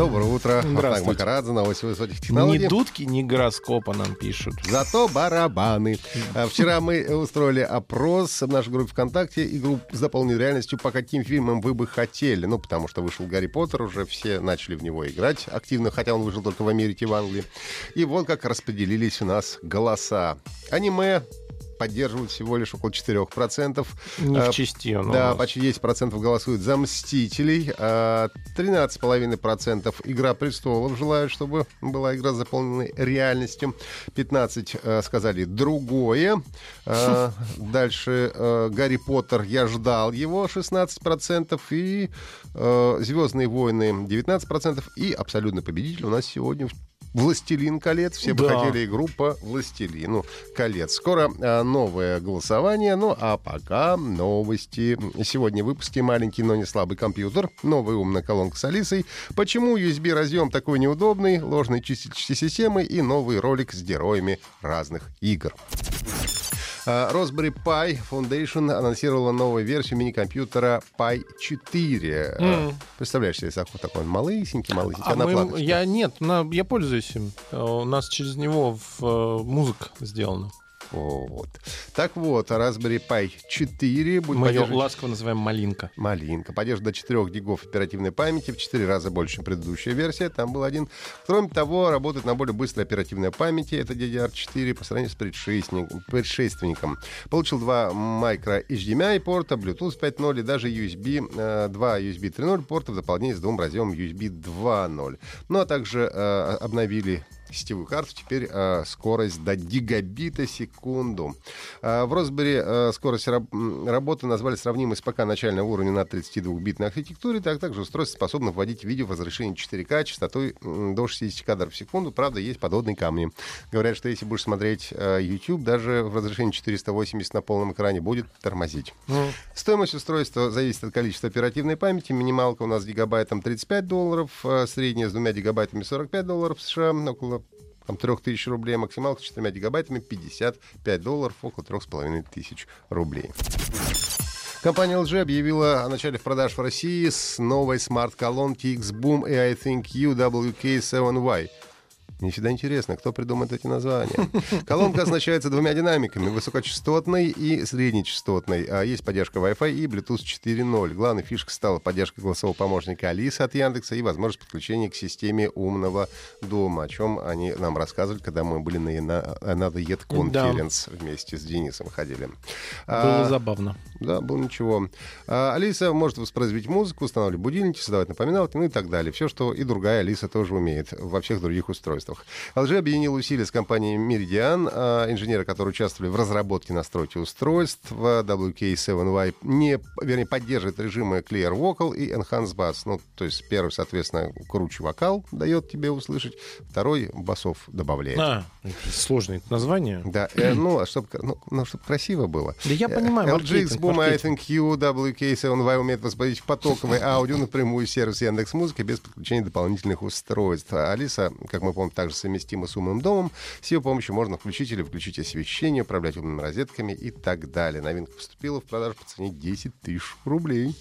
Доброе утро. Здравствуйте. Макарадзе, новости высоких технологий. Ни дудки, ни гороскопа нам пишут. Зато барабаны. А, Вчера мы устроили опрос в нашей группе ВКонтакте. Игру с дополненной реальностью, по каким фильмам вы бы хотели. Ну, потому что вышел Гарри Поттер, уже все начали в него играть активно, хотя он вышел только в Америке и в Англии. И вот как распределились у нас голоса. Аниме поддерживают всего лишь около 4%. Не в части он у Да, почти 10% голосуют за «Мстителей», а 13,5% «Игра престолов» желают, чтобы была игра с заполненной реальностью. 15% э, сказали «Другое». Дальше э, «Гарри Поттер», «Я ждал его» 16%. И э, «Звездные войны» 19%. И абсолютный победитель у нас сегодня «Властелин колец». Все бы Да. хотели игру по «Властелину колец». Скоро э, новое голосование. Ну, а пока новости. Сегодня в выпуске «Маленький, но не слабый компьютер», новая умная колонка с Алисой, почему USB-разъем такой неудобный, ложные чистильщики системы и новый ролик с героями разных игр. А, Raspberry Pi Foundation анонсировала новую версию мини-компьютера Pi 4. А, Представляешь себе, такой он малысенький, малысенький, А на мы- я нет, на- я пользуюсь им. Э, У нас через него в, э, музыка сделана. Вот. Так вот, Raspberry Pi 4 будет Мы ее поддерживать- ласково называем малинка. Малинка. Поддерживает до 4 гигов оперативной памяти, в 4 раза больше, чем предыдущая версия. Там был один. Кроме того, работает на более быстрой оперативной памяти. Это DDR4 по сравнению с предшественник- предшественником. Получил два micro HDMI порта, Bluetooth 5.0 и даже USB, э, два USB 3.0 порта в дополнение с двум разъемом USB 2.0. Ну, а также э, обновили сетевую карту. Теперь э, скорость до гигабита секунду. Э, в Raspberry э, скорость раб- работы назвали сравнимой с пока начального уровня на 32-битной архитектуре. Так, также устройство способно вводить видео в разрешении 4К частотой до 60 кадров в секунду. Правда, есть подводные камни. Говорят, что если будешь смотреть э, YouTube, даже в разрешении 480 на полном экране будет тормозить. Стоимость устройства зависит от количества оперативной памяти. Минималка у нас с гигабайтом 35 долларов, э, средняя с двумя гигабайтами 45 долларов США, около там, 3000 рублей, максималка с 4 гигабайтами 55 долларов, около 3500 рублей. Компания LG объявила о начале продаж в России с новой смарт-колонки X-Boom AI Think U WK7Y. Мне всегда интересно, кто придумает эти названия. Колонка оснащается двумя динамиками, высокочастотной и среднечастотной. А есть поддержка Wi-Fi и Bluetooth 4.0. Главной фишкой стала поддержка голосового помощника Алисы от Яндекса и возможность подключения к системе умного дома, о чем они нам рассказывали, когда мы были на, Another Yet Conference вместе с Денисом ходили. Было А, забавно. да, было ничего. А, Алиса может воспроизводить музыку, устанавливать будильники, создавать напоминалки, ну и так далее. Все, что и другая Алиса тоже умеет во всех других устройствах. LG объединил усилия с компанией Meridian, а, инженеры, которые участвовали в разработке настройки устройств. WK7Y не, вернее, поддерживает режимы Clear Vocal и Enhance Bass. Ну, то есть первый, соответственно, круче вокал дает тебе услышать, второй басов добавляет. А, сложное название. Да, э, ну, чтобы ну, чтоб красиво было. Да я понимаю, LG X-Boom маркетинг. iThink WK7Y умеет воспроизводить потоковое аудио напрямую из сервиса Яндекс Музыка без подключения дополнительных устройств. А Алиса, как мы помним, также совместима с умным домом. С ее помощью можно включить или включить освещение, управлять умными розетками и так далее. Новинка поступила в продажу по цене 10 тысяч рублей.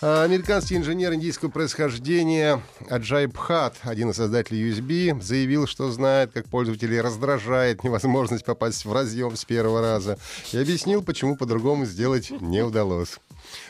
А, Американский инженер индийского происхождения Аджай Бхат, один из создателей USB, заявил, что знает, как пользователей раздражает невозможность попасть в разъем с первого раза, и объяснил, почему по-другому сделать не удалось.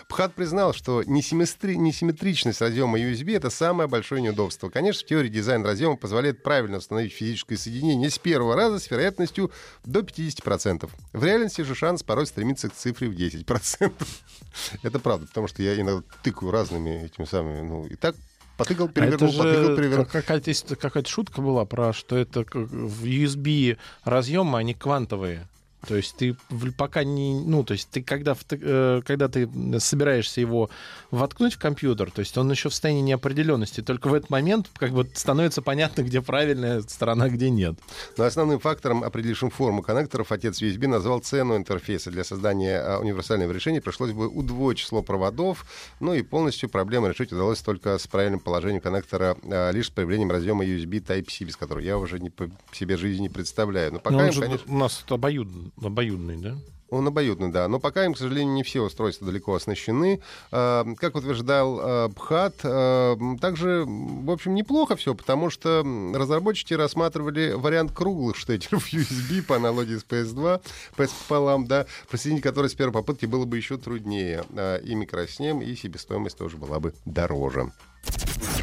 Пхат признал, что несимметри- несимметричность разъема USB — это самое большое неудобство. Конечно, в теории дизайн разъема позволяет правильно установить физическое соединение с первого раза с вероятностью до 50%. В реальности же шанс порой стремится к цифре в 10%. Это правда, потому что я иногда тыкаю разными этими самыми, ну, и так потыкал, А перевернул, это потыкал, же перевернул. как- какая-то, какая-то шутка была про, что это в USB разъемы, они квантовые. То есть ты пока не... Ну, то есть ты когда, э, когда ты собираешься его воткнуть в компьютер, то есть он еще в состоянии неопределенности. Только в этот момент как бы становится понятно, где правильная сторона, где нет. Но основным фактором, определившим форму коннекторов, отец USB назвал цену интерфейса. Для создания а, универсального решения пришлось бы удвоить число проводов, ну и полностью проблему решить удалось только с правильным положением коннектора а, лишь с появлением разъема USB Type-C, без которого я уже не по себе жизни не представляю. Но пока Но им, же конечно... у нас обоюдный обоюдный, да? Он обоюдный, да. Но пока им, к сожалению, не все устройства далеко оснащены. А, как утверждал а, Бхат, а, также, в общем, неплохо все, потому что разработчики рассматривали вариант круглых штекеров USB по аналогии с PS2, PS пополам, да, присоединить который с первой попытки было бы еще труднее. И микроснем, и себестоимость тоже была бы дороже.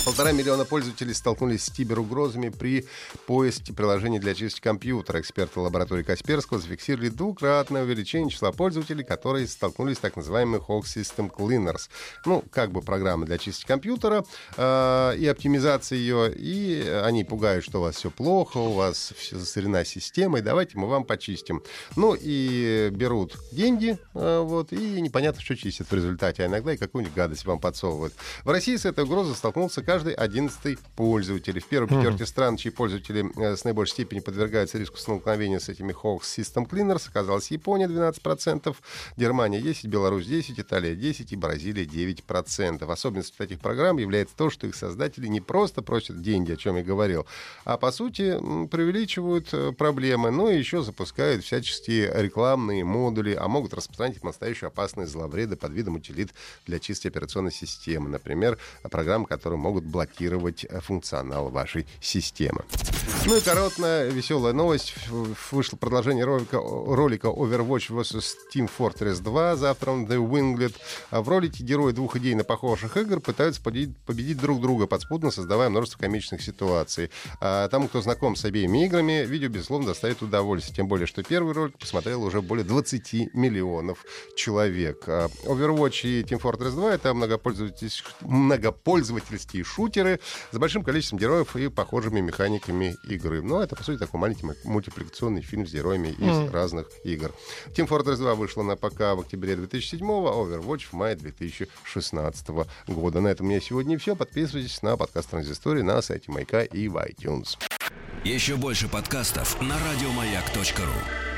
Полтора миллиона пользователей столкнулись с киберугрозами при поиске приложений для чистки компьютера. Эксперты лаборатории Касперского зафиксировали двукратное увеличение числа пользователей, которые столкнулись с так называемыми Hawk System Cleaners. Ну, как бы программы для чистки компьютера э, и оптимизации ее. И они пугают, что у вас все плохо, у вас все засорена система, и давайте мы вам почистим. Ну, и берут деньги, э, вот, и непонятно, что чистят в результате, а иногда и какую-нибудь гадость вам подсовывают. В России с этой угрозой столкнулся каждый одиннадцатый пользователь. В первой пятерке mm-hmm. стран, чьи пользователи э, с наибольшей степенью подвергаются риску столкновения с этими Hawks System Cleaners, оказалась Япония 12%, Германия 10%, Беларусь 10%, Италия 10% и Бразилия 9%. Особенностью этих программ является то, что их создатели не просто просят деньги, о чем я говорил, а по сути преувеличивают э, проблемы, но еще запускают всяческие рекламные модули, а могут распространять их настоящую опасность зловреда под видом утилит для чистой операционной системы. Например, программы, которые могут блокировать э, функционал вашей системы. Ну и короткая веселая новость. Вышло продолжение ролика, ролика Overwatch vs. Team Fortress 2 завтра он The Winglet. А в ролике герои двух идейно похожих игр пытаются победить, победить друг друга подспудно, создавая множество комичных ситуаций. А тому, кто знаком с обеими играми, видео, безусловно, доставит удовольствие. Тем более, что первый ролик посмотрел уже более 20 миллионов человек. А Overwatch и Team Fortress 2 — это многопользовательские, многопользовательские шутеры с большим количеством героев и похожими механиками игры. Но это, по сути, такой маленький мультипликационный фильм с героями из mm. разных игр. Team Fortress 2 вышла на ПК в октябре 2007 а Overwatch в мае 2016 года. На этом у меня сегодня все. Подписывайтесь на подкаст Транзистории на сайте Майка и в iTunes. Еще больше подкастов на радиомаяк.ру